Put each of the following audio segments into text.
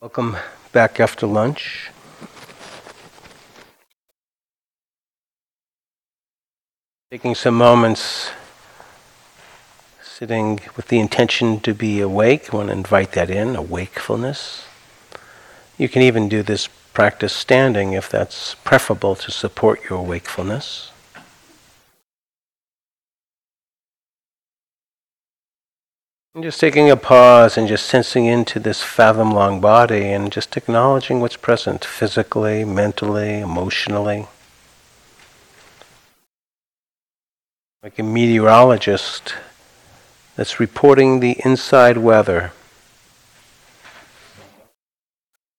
Welcome back after lunch. Taking some moments sitting with the intention to be awake. I want to invite that in, a wakefulness. You can even do this practice standing if that's preferable to support your wakefulness. And just taking a pause and just sensing into this fathom long body and just acknowledging what's present physically, mentally, emotionally. Like a meteorologist that's reporting the inside weather.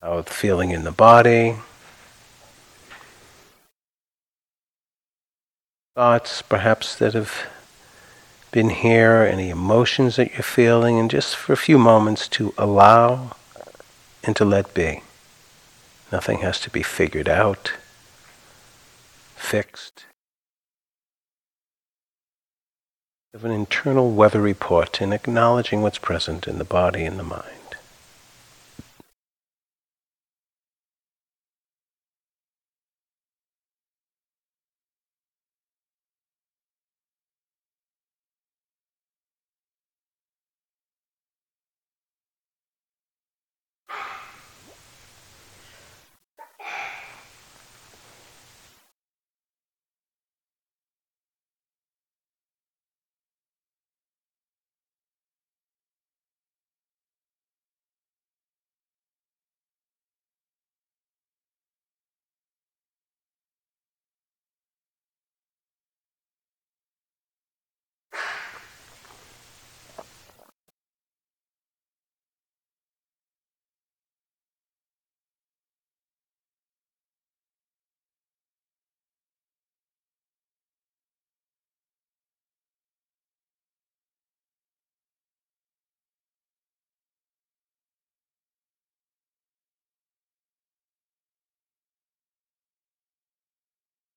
How it's feeling in the body. Thoughts perhaps that have been here, any emotions that you're feeling, and just for a few moments to allow and to let be. Nothing has to be figured out, fixed. Of an internal weather report and acknowledging what's present in the body and the mind.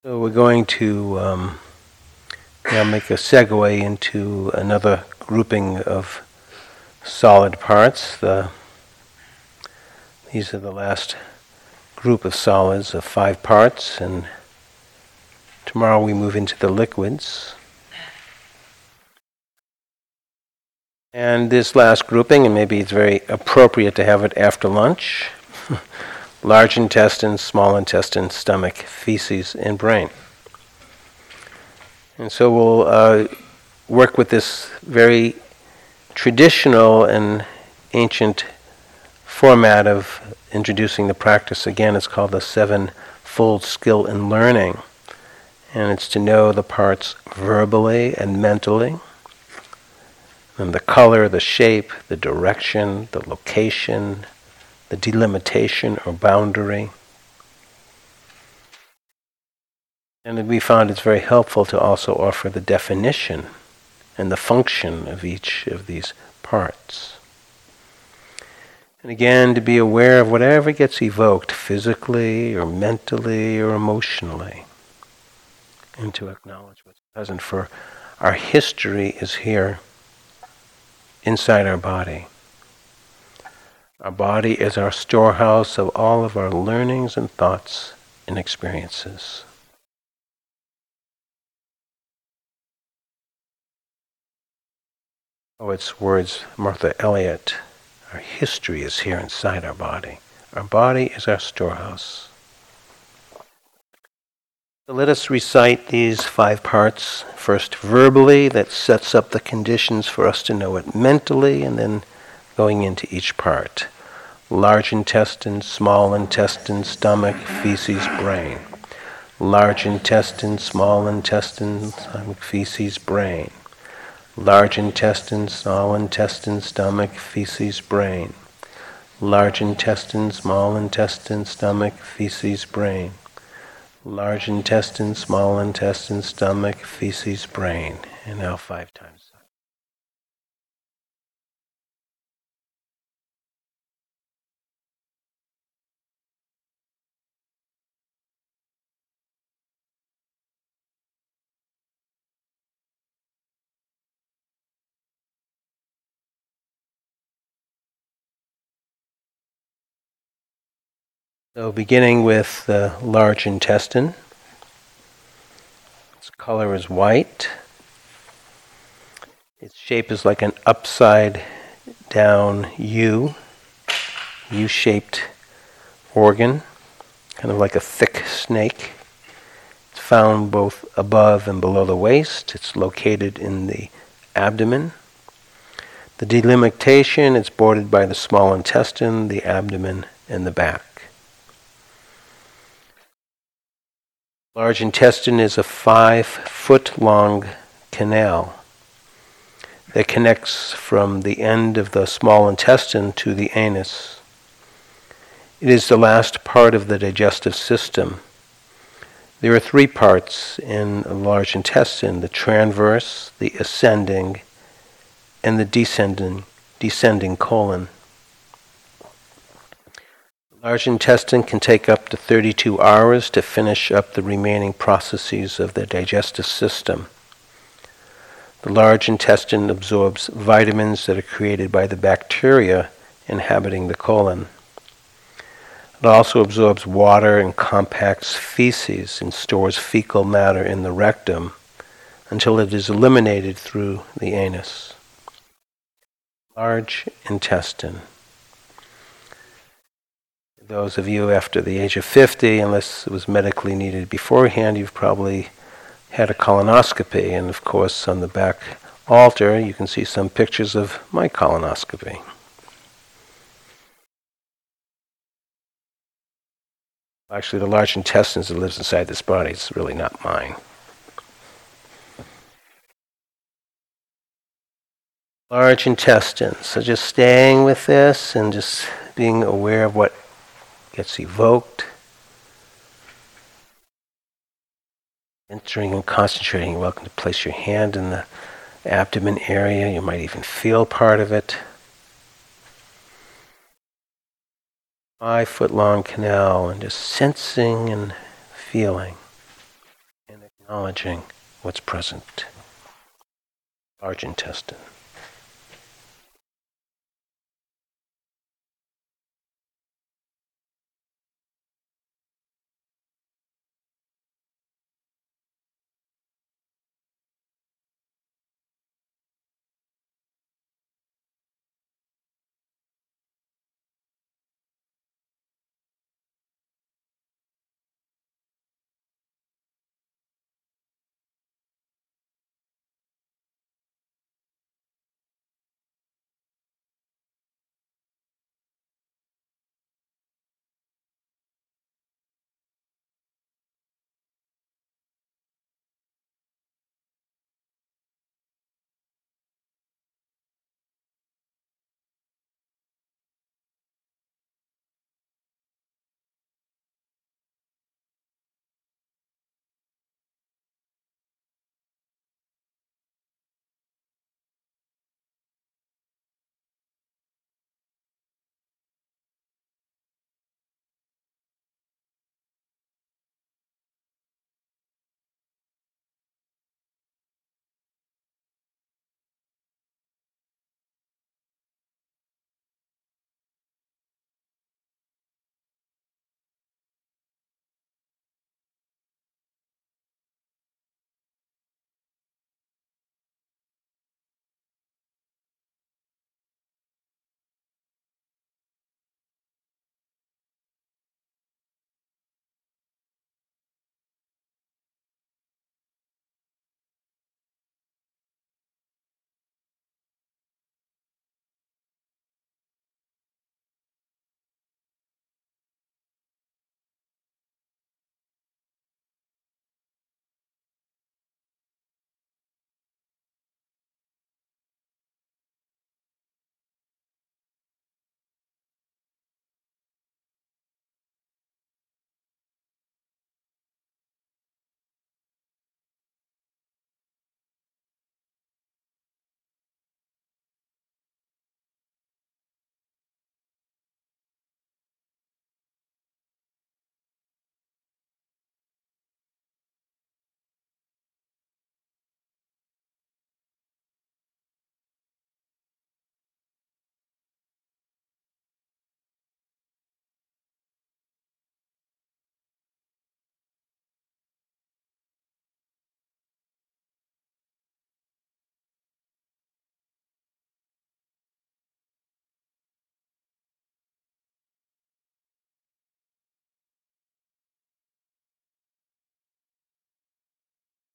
So we're going to um, now make a segue into another grouping of solid parts. The, these are the last group of solids of five parts, and tomorrow we move into the liquids. And this last grouping, and maybe it's very appropriate to have it after lunch. large intestine, small intestine, stomach, feces, and brain. And so we'll uh, work with this very traditional and ancient format of introducing the practice. Again, it's called the sevenfold skill in learning. And it's to know the parts verbally and mentally, and the color, the shape, the direction, the location, the delimitation or boundary. And we found it's very helpful to also offer the definition and the function of each of these parts. And again, to be aware of whatever gets evoked physically or mentally or emotionally. And to acknowledge what's present, for our history is here inside our body. Our body is our storehouse of all of our learnings and thoughts and experiences. Oh, it's words, Martha Elliott. Our history is here inside our body. Our body is our storehouse. So let us recite these five parts first verbally, that sets up the conditions for us to know it mentally, and then going into each part large intestine, small intestine, stomach, feces, brain. Large intestine, small intestine, stomach, feces, brain. Large intestine, small intestine, stomach, feces, brain. Large intestine, small intestine, stomach, feces, brain. Large intestine, small intestine, stomach, feces, brain. And now five times. So beginning with the large intestine. Its color is white. Its shape is like an upside down U, U-shaped organ, kind of like a thick snake. It's found both above and below the waist. It's located in the abdomen. The delimitation, it's bordered by the small intestine, the abdomen, and the back. Large intestine is a five foot long canal that connects from the end of the small intestine to the anus. It is the last part of the digestive system. There are three parts in the large intestine the transverse, the ascending, and the descending, descending colon. Large intestine can take up to 32 hours to finish up the remaining processes of the digestive system. The large intestine absorbs vitamins that are created by the bacteria inhabiting the colon. It also absorbs water and compacts feces and stores fecal matter in the rectum until it is eliminated through the anus. Large intestine those of you after the age of 50, unless it was medically needed beforehand, you've probably had a colonoscopy. And of course, on the back altar, you can see some pictures of my colonoscopy. Actually, the large intestines that lives inside this body is really not mine. Large intestines. So just staying with this and just being aware of what gets evoked. Entering and concentrating, you're welcome to place your hand in the abdomen area. You might even feel part of it. Five foot long canal, and just sensing and feeling and acknowledging what's present. Large intestine.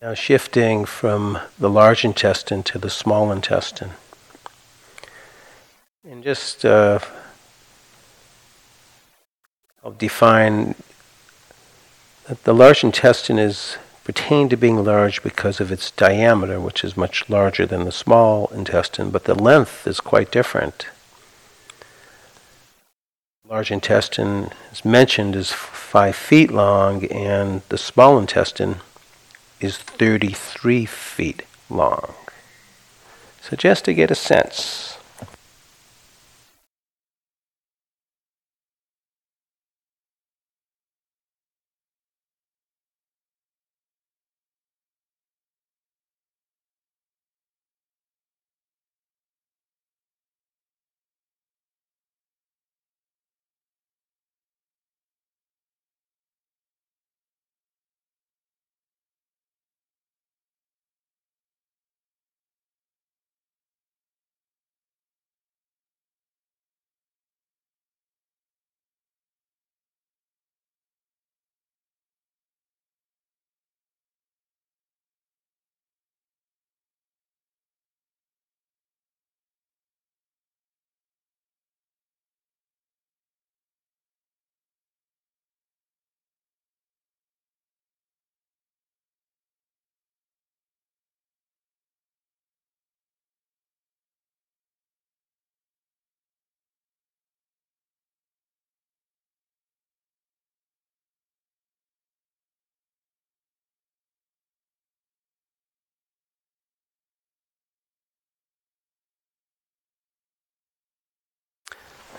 Now shifting from the large intestine to the small intestine. And just uh, I'll define that the large intestine is pertained to being large because of its diameter, which is much larger than the small intestine, but the length is quite different. Large intestine, as mentioned, is five feet long, and the small intestine is 33 feet long. So just to get a sense.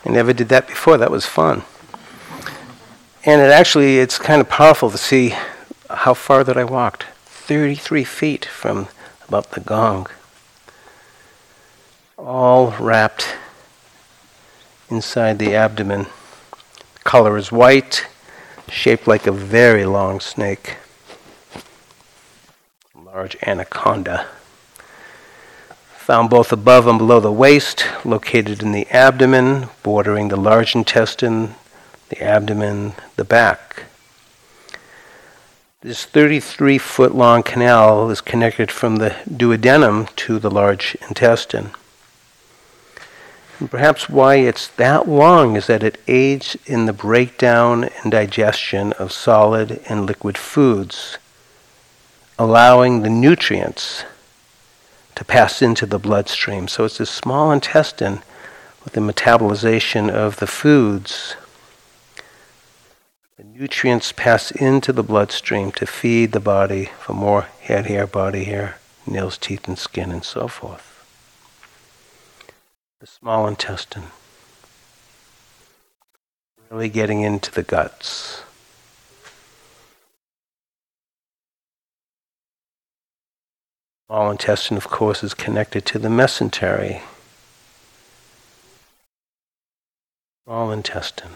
I never did that before. That was fun. And it actually, it's kind of powerful to see how far that I walked. 33 feet from about the gong. All wrapped inside the abdomen. Color is white, shaped like a very long snake. Large anaconda found both above and below the waist, located in the abdomen, bordering the large intestine, the abdomen, the back. This 33 foot long canal is connected from the duodenum to the large intestine. And perhaps why it's that long is that it aids in the breakdown and digestion of solid and liquid foods, allowing the nutrients to pass into the bloodstream. So it's this small intestine with the metabolization of the foods. The nutrients pass into the bloodstream to feed the body for more head hair, body hair, nails, teeth, and skin, and so forth. The small intestine. Really getting into the guts. Small intestine, of course, is connected to the mesentery. Small intestine.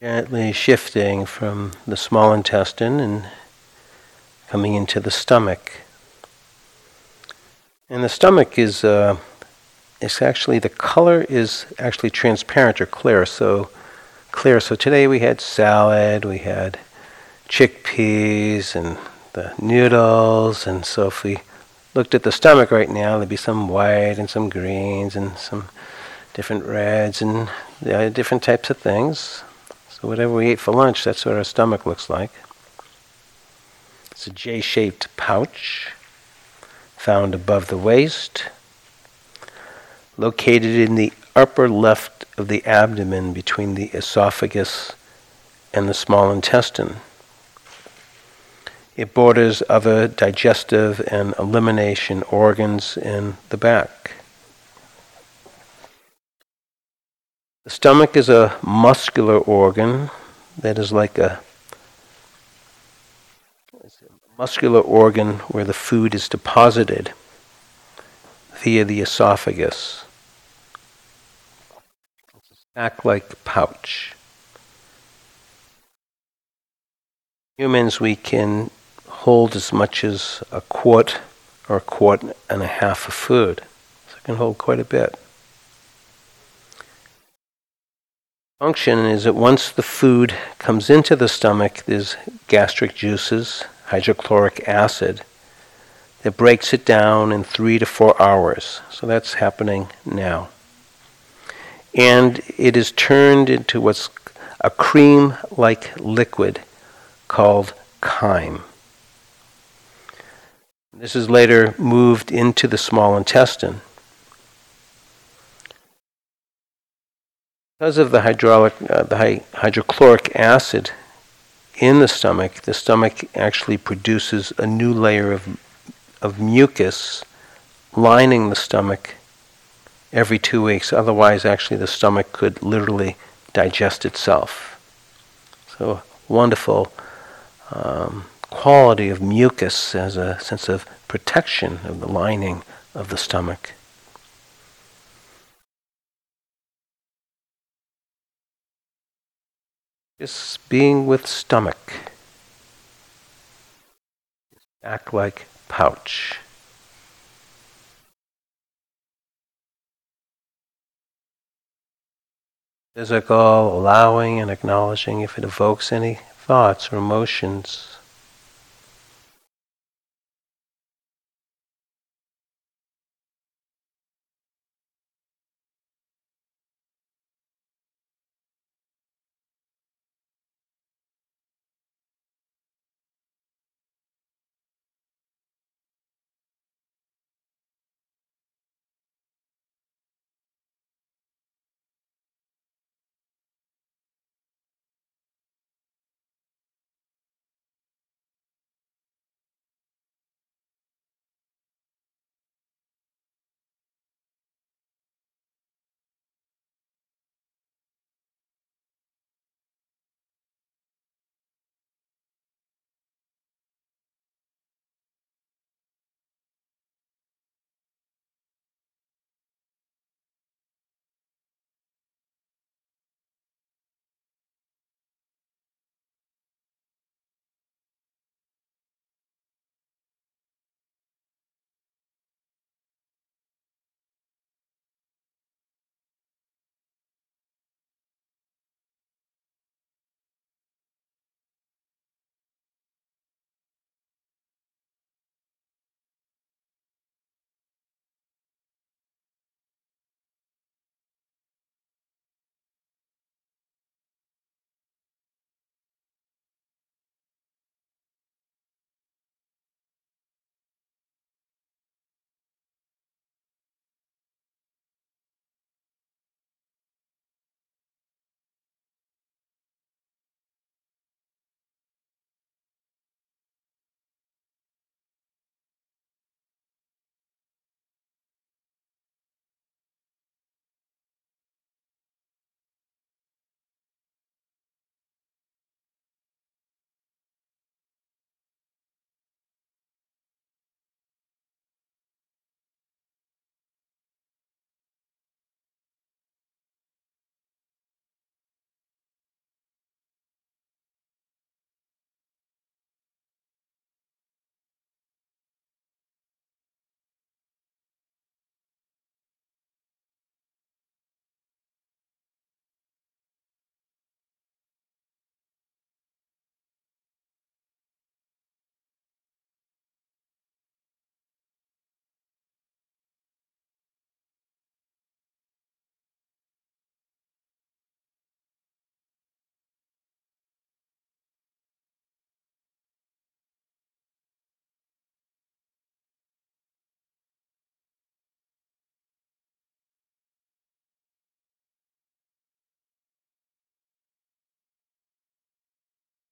Gently shifting from the small intestine and coming into the stomach. And the stomach is, uh, it's actually, the color is actually transparent or clear. So, clear. So today we had salad, we had chickpeas and the noodles. And so if we looked at the stomach right now, there'd be some white and some greens and some different reds and yeah, different types of things. So whatever we ate for lunch, that's what our stomach looks like. It's a J-shaped pouch found above the waist, located in the upper left of the abdomen between the esophagus and the small intestine. It borders other digestive and elimination organs in the back. The stomach is a muscular organ that is like a muscular organ where the food is deposited via the esophagus. a sack-like pouch. Humans, we can hold as much as a quart or a quart and a half of food. So it can hold quite a bit. Function is that once the food comes into the stomach, there's gastric juices, hydrochloric acid, that breaks it down in three to four hours. So that's happening now. And it is turned into what's a cream like liquid called chyme. This is later moved into the small intestine. Because of the hydraulic, uh, the hydrochloric acid in the stomach, the stomach actually produces a new layer of, of mucus lining the stomach every two weeks. Otherwise, actually, the stomach could literally digest itself. So, wonderful um, quality of mucus as a sense of protection of the lining of the stomach. Just being with stomach. Act like pouch. Physical, allowing and acknowledging if it evokes any thoughts or emotions.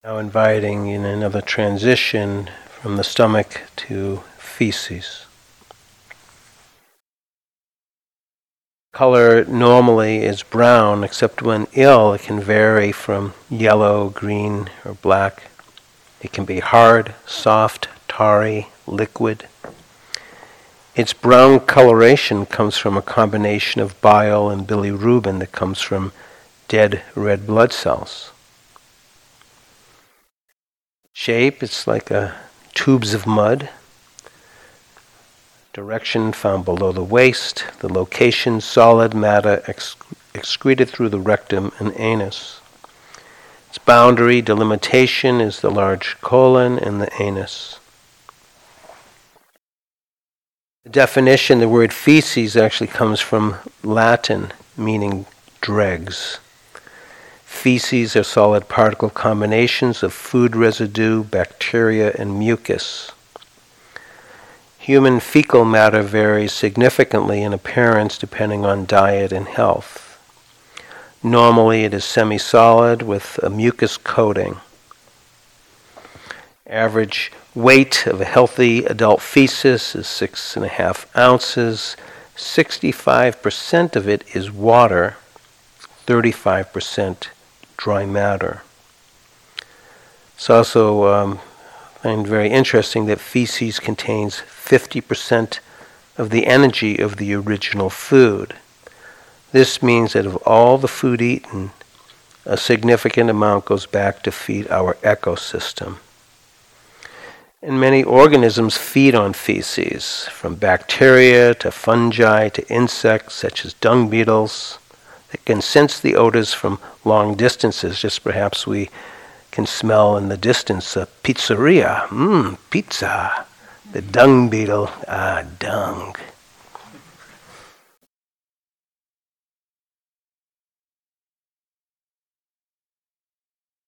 Now inviting in another transition from the stomach to feces. Color normally is brown, except when ill, it can vary from yellow, green, or black. It can be hard, soft, tarry, liquid. Its brown coloration comes from a combination of bile and bilirubin that comes from dead red blood cells. Shape, it's like a tubes of mud. Direction found below the waist. The location, solid matter ex- excreted through the rectum and anus. Its boundary delimitation is the large colon and the anus. The definition, the word feces actually comes from Latin, meaning dregs. Feces are solid particle combinations of food residue, bacteria, and mucus. Human fecal matter varies significantly in appearance depending on diet and health. Normally, it is semi solid with a mucus coating. Average Weight of a healthy adult feces is six and a half ounces. 65% of it is water, 35% dry matter. It's also um, find very interesting that feces contains 50% of the energy of the original food. This means that of all the food eaten, a significant amount goes back to feed our ecosystem. And many organisms feed on feces, from bacteria to fungi to insects such as dung beetles that can sense the odors from long distances. Just perhaps we can smell in the distance a pizzeria. Mmm, pizza. The dung beetle. Ah, dung.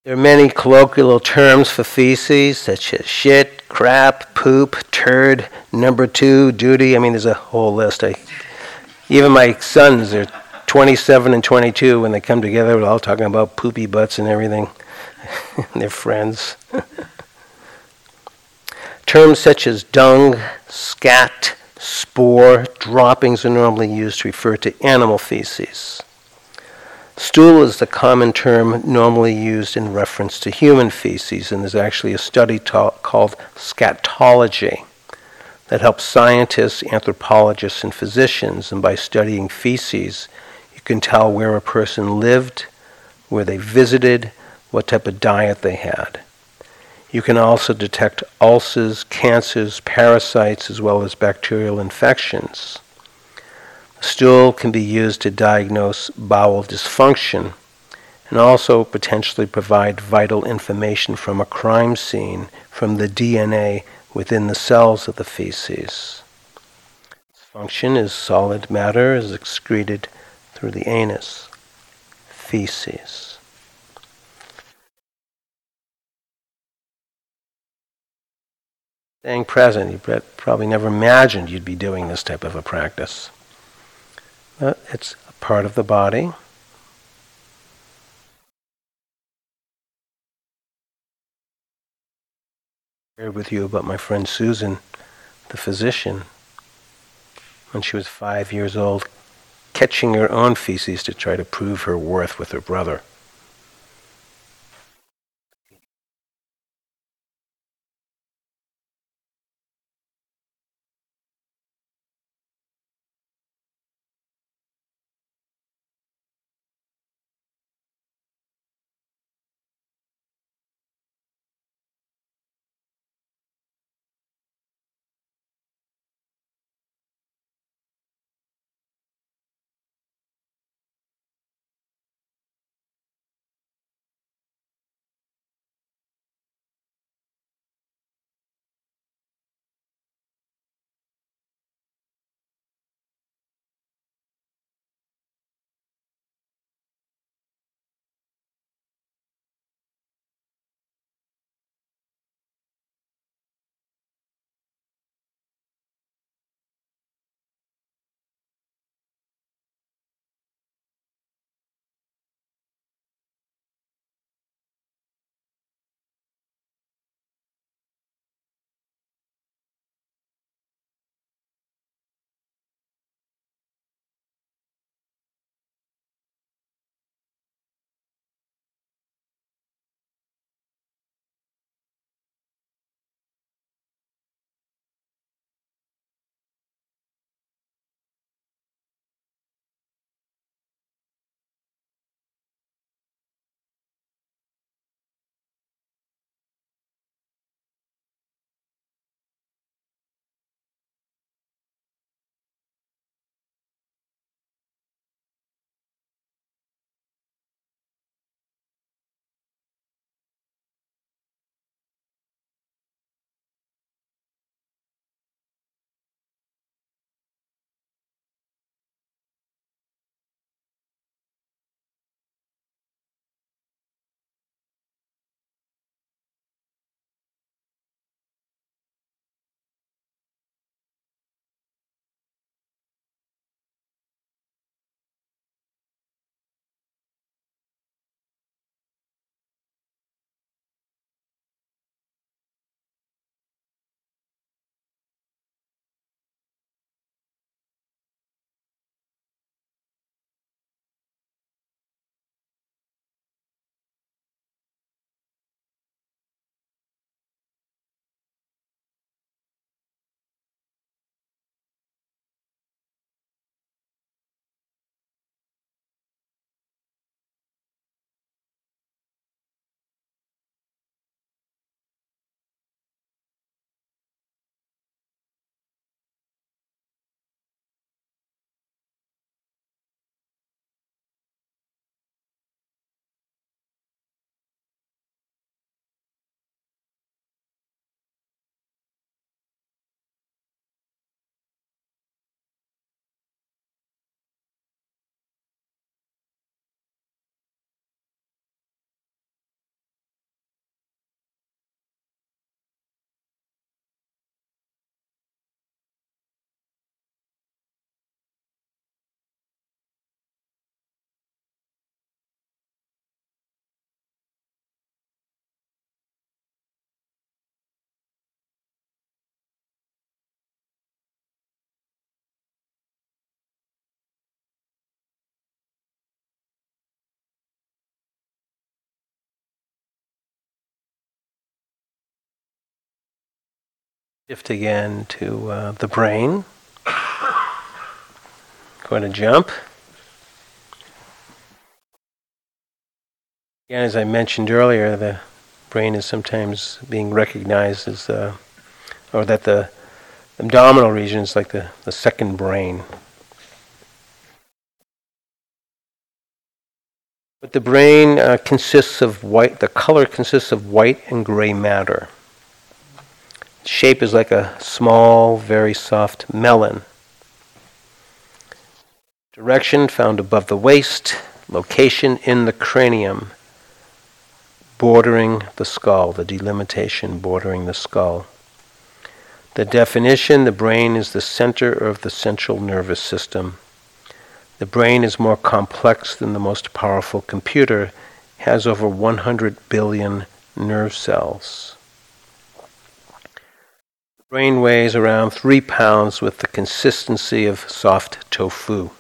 There are many colloquial terms for feces, such as shit, crap, poop, turd, number two, doody. I mean, there's a whole list. I, even my sons are 27 and 22 when they come together, we're all talking about poopy butts and everything. They're friends. Terms such as dung, scat, spoor, droppings are normally used to refer to animal feces. Stool is the common term normally used in reference to human feces, and there's actually a study ta- called scatology that helps scientists, anthropologists, and physicians. And by studying feces, can tell where a person lived, where they visited, what type of diet they had. You can also detect ulcers, cancers, parasites, as well as bacterial infections. Stool can be used to diagnose bowel dysfunction and also potentially provide vital information from a crime scene from the DNA within the cells of the feces. Its function is solid matter is excreted through the anus. Feces. Staying present, you probably never imagined you'd be doing this type of a practice. Uh, it's a part of the body. Shared with you about my friend Susan, the physician, when she was five years old, catching her own feces to try to prove her worth with her brother. Shift again to uh, the brain. Going to jump. Again, as I mentioned earlier, the brain is sometimes being recognized as, uh, or that the abdominal region is like the, the second brain. But the brain uh, consists of white, the color consists of white and gray matter. Shape is like a small, very soft melon. Direction found above the waist, location in the cranium, bordering the skull, the delimitation bordering the skull. The definition the brain is the center of the central nervous system. The brain is more complex than the most powerful computer, has over 100 billion nerve cells. Brain weighs around three pounds with the consistency of soft tofu.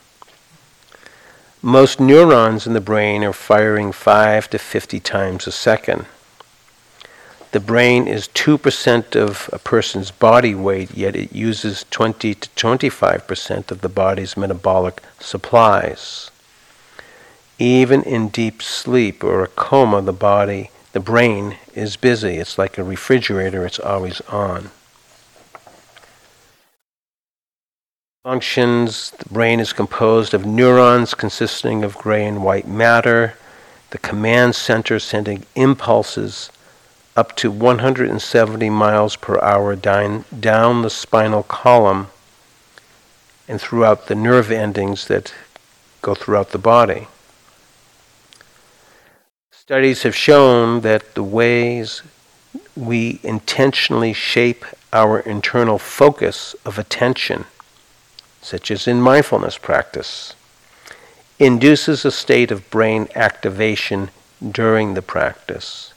Most neurons in the brain are firing 5 to 50 times a second. The brain is 2% of a person's body weight, yet it uses 20 to 25% of the body's metabolic supplies. Even in deep sleep or a coma, the body, the brain is busy. It's like a refrigerator, it's always on. Functions the brain is composed of neurons consisting of gray and white matter, the command center sending impulses up to 170 miles per hour down, down the spinal column and throughout the nerve endings that go throughout the body. Studies have shown that the ways we intentionally shape our internal focus of attention, such as in mindfulness practice, induces a state of brain activation during the practice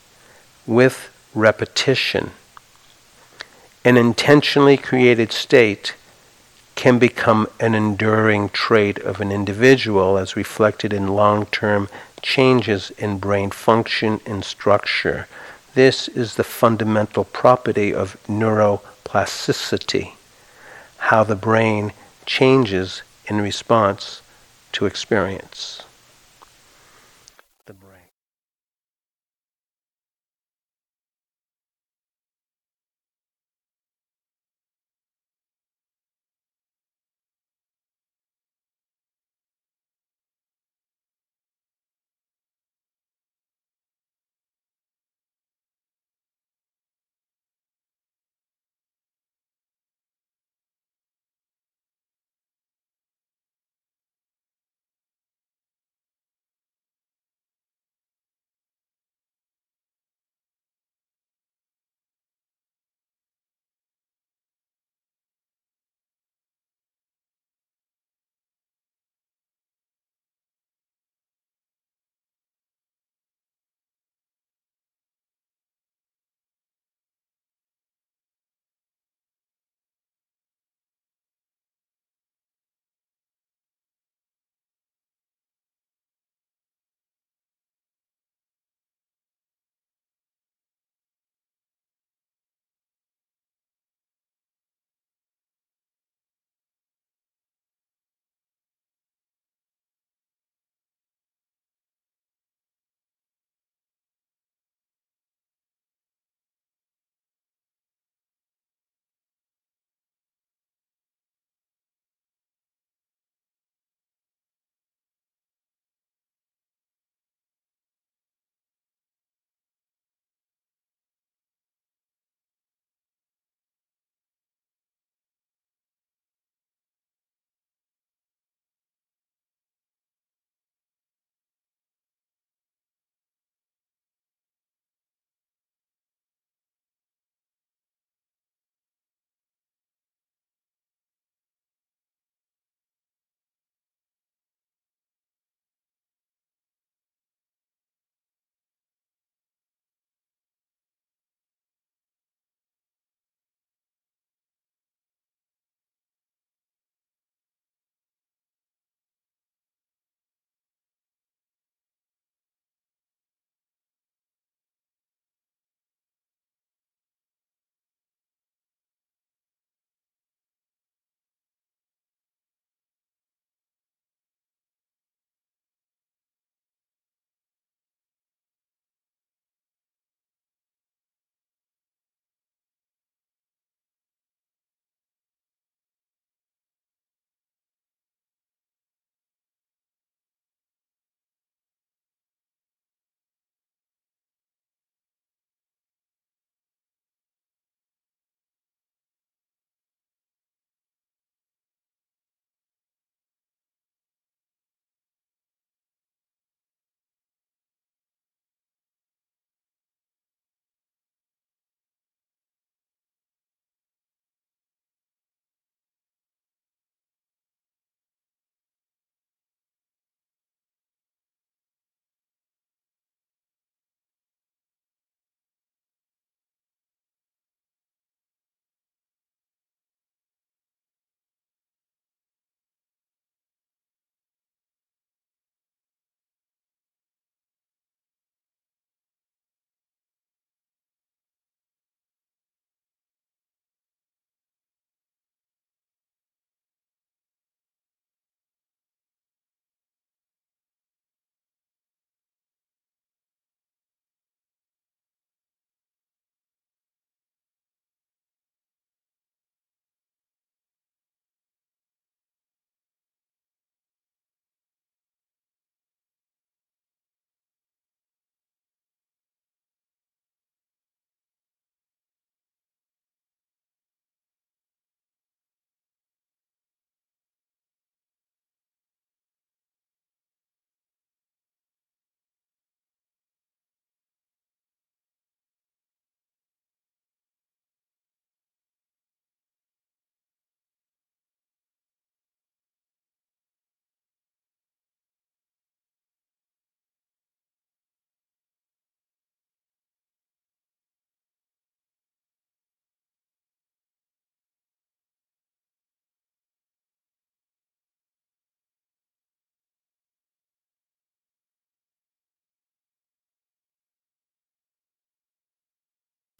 with repetition. An intentionally created state can become an enduring trait of an individual as reflected in long term changes in brain function and structure. This is the fundamental property of neuroplasticity, how the brain changes in response to experience.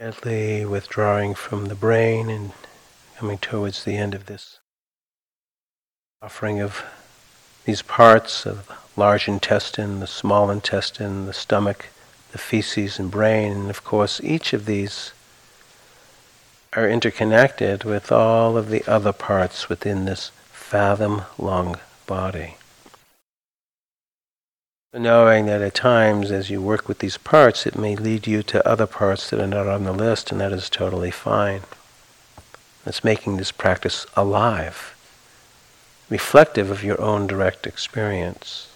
Gently withdrawing from the brain and coming towards the end of this offering of these parts of large intestine, the small intestine, the stomach, the feces and brain, and of course each of these are interconnected with all of the other parts within this fathom long body. Knowing that at times, as you work with these parts, it may lead you to other parts that are not on the list, and that is totally fine. It's making this practice alive, reflective of your own direct experience.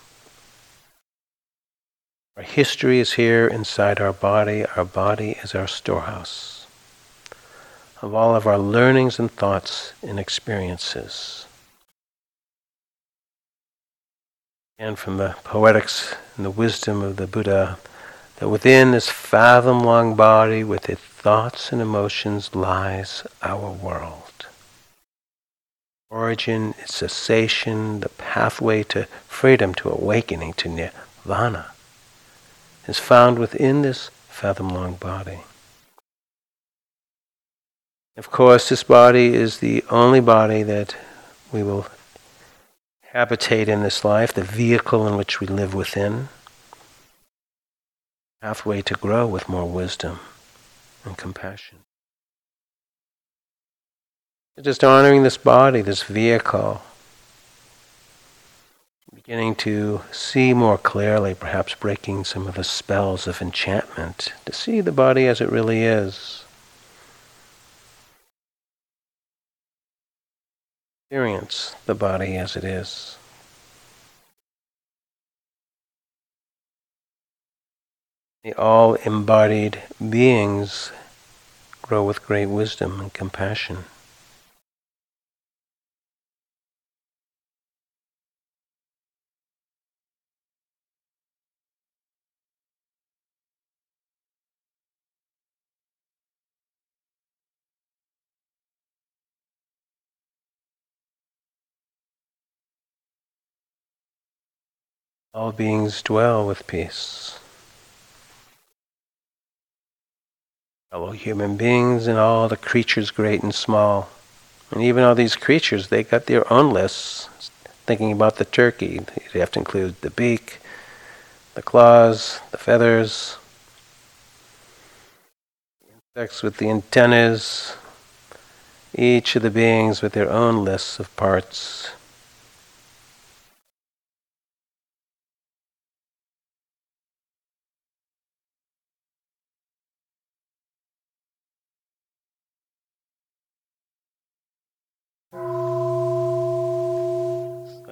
Our history is here inside our body. Our body is our storehouse of all of our learnings and thoughts and experiences. And from the poetics and the wisdom of the Buddha that within this fathom long body with its thoughts and emotions lies our world. Origin, cessation, the pathway to freedom, to awakening, to nirvana is found within this fathom long body. Of course, this body is the only body that we will habitate in this life, the vehicle in which we live within, pathway to grow with more wisdom and compassion. Just honoring this body, this vehicle, beginning to see more clearly, perhaps breaking some of the spells of enchantment, to see the body as it really is. Experience the body as it is. The all embodied beings grow with great wisdom and compassion. All beings dwell with peace. Fellow human beings and all the creatures great and small. And even all these creatures, they got their own lists. Thinking about the turkey, you have to include the beak, the claws, the feathers, insects with the antennas, each of the beings with their own lists of parts.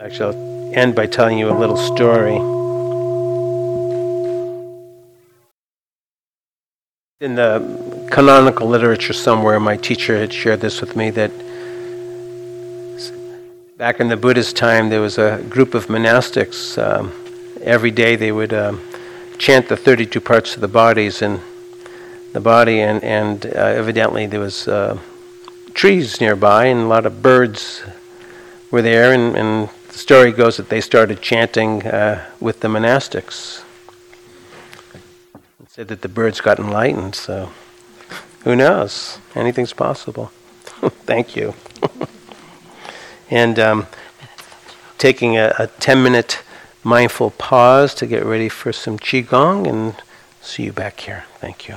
Actually, I'll end by telling you a little story. In the canonical literature somewhere, my teacher had shared this with me that back in the Buddhist time, there was a group of monastics. Um, every day they would um, chant the 32 parts of the bodies and the body, and, and uh, evidently there was uh, trees nearby and a lot of birds were there, and, and the story goes that they started chanting uh, with the monastics. It said that the birds got enlightened, so who knows? Anything's possible. Thank you. and um, taking a, a 10 minute mindful pause to get ready for some Qigong, and see you back here. Thank you.